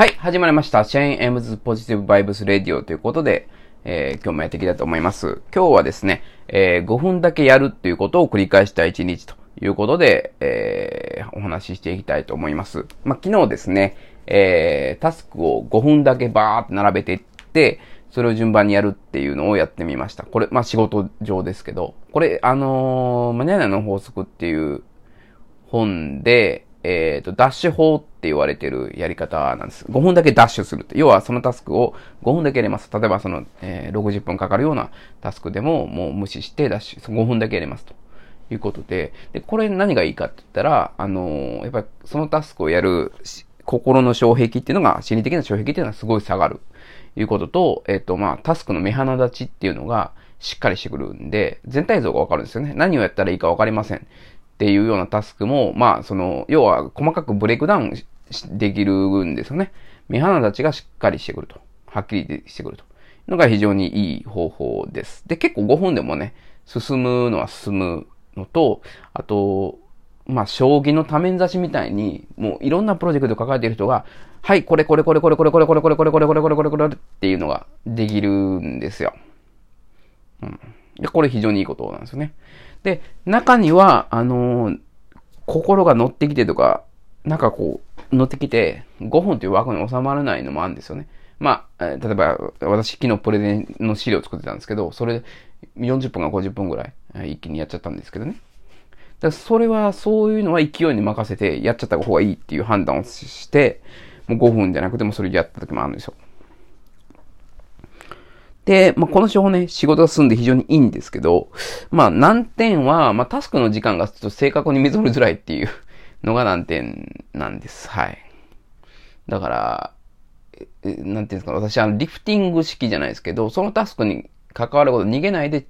はい、始まりました。シェーン・エムズ・ポジティブ・バイブス・レディオということで、えー、今日もやっていきたいと思います。今日はですね、えー、5分だけやるっていうことを繰り返した1日ということで、えー、お話ししていきたいと思います。まあ、昨日ですね、えー、タスクを5分だけバーって並べていって、それを順番にやるっていうのをやってみました。これ、まあ、仕事上ですけど、これ、あのー、マニアナの法則っていう本で、えっ、ー、と、ダッシュ法って言われてるやり方なんです。5分だけダッシュするって。要はそのタスクを5分だけやります。例えばその、えー、60分かかるようなタスクでももう無視してダッシュ、5分だけやりますと。いうことで、で、これ何がいいかって言ったら、あのー、やっぱりそのタスクをやる心の障壁っていうのが、心理的な障壁っていうのはすごい下がる。いうことと、えっ、と、まあ、タスクの目鼻立ちっていうのがしっかりしてくるんで、全体像がわかるんですよね。何をやったらいいかわかりません。っていうようなタスクも、まあ、その、要は細かくブレイクダウンできるんですよね。目鼻立ちがしっかりしてくると。はっきりしてくると。のが非常にいい方法です。で、結構5分でもね、進むのは進むのと、あと、まあ、将棋の多面指しみたいに、もういろんなプロジェクトを抱えている人が、はい、これこれこれこれこれこれこれこれこれこれこれこれこれこれっていうのができるんですよ。うん。で、これ非常にいいことなんですよね。で、中には、あのー、心が乗ってきてとか、なんかこう、乗ってきて、5分という枠に収まらないのもあるんですよね。まあ、例えば、私昨日プレゼンの資料を作ってたんですけど、それ40分か50分ぐらい、一気にやっちゃったんですけどね。だそれは、そういうのは勢いに任せてやっちゃった方がいいっていう判断をして、もう5分じゃなくてもそれやった時もあるんですよ。で、まあ、この手法ね、仕事が進んで非常にいいんですけど、まあ、難点は、まあ、タスクの時間がちょっと正確に見積もりづらいっていうのが難点なんです。はい。だから、なんていうんですか、私はリフティング式じゃないですけど、そのタスクに関わること逃げないで、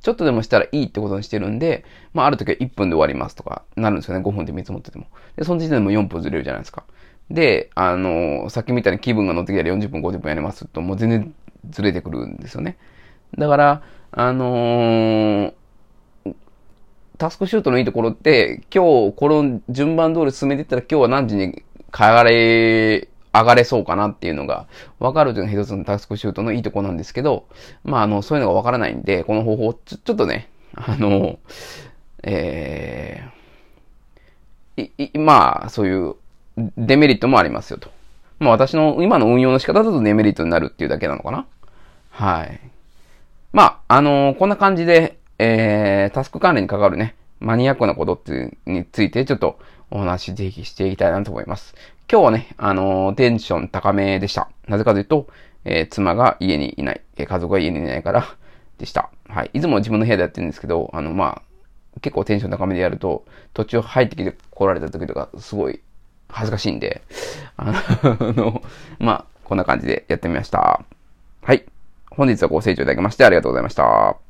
ちょっとでもしたらいいってことにしてるんで、まあ、ある時は1分で終わりますとか、なるんですよね。5分で見積もってても。で、その時点でも4分ずれるじゃないですか。で、あの、さっきみたいに気分が乗ってきたら40分、50分やりますと、もう全然ずれてくるんですよね。だから、あのー、タスクシュートのいいところって、今日この順番通り進めていったら今日は何時に上がれ、上がれそうかなっていうのが分かるというのが一つのタスクシュートのいいところなんですけど、まあ、あの、そういうのが分からないんで、この方法、ちょ、ちょっとね、あの、えー、い、まあ、そういうデメリットもありますよと。まあ私の今の運用の仕方だとデメリットになるっていうだけなのかな。はい。まあ、あのー、こんな感じで、えー、タスク管理に関わるね、マニアックなことっていうについてちょっとお話ぜひしていきたいなと思います。今日はね、あのー、テンション高めでした。なぜかというと、えー、妻が家にいない、えー、家族が家にいないから でした。はい。いつも自分の部屋でやってるんですけど、あの、まあ、結構テンション高めでやると、途中入ってきて来られた時とか、すごい恥ずかしいんで、あの、まあ、こんな感じでやってみました。はい。本日はご清聴いただきましてありがとうございました。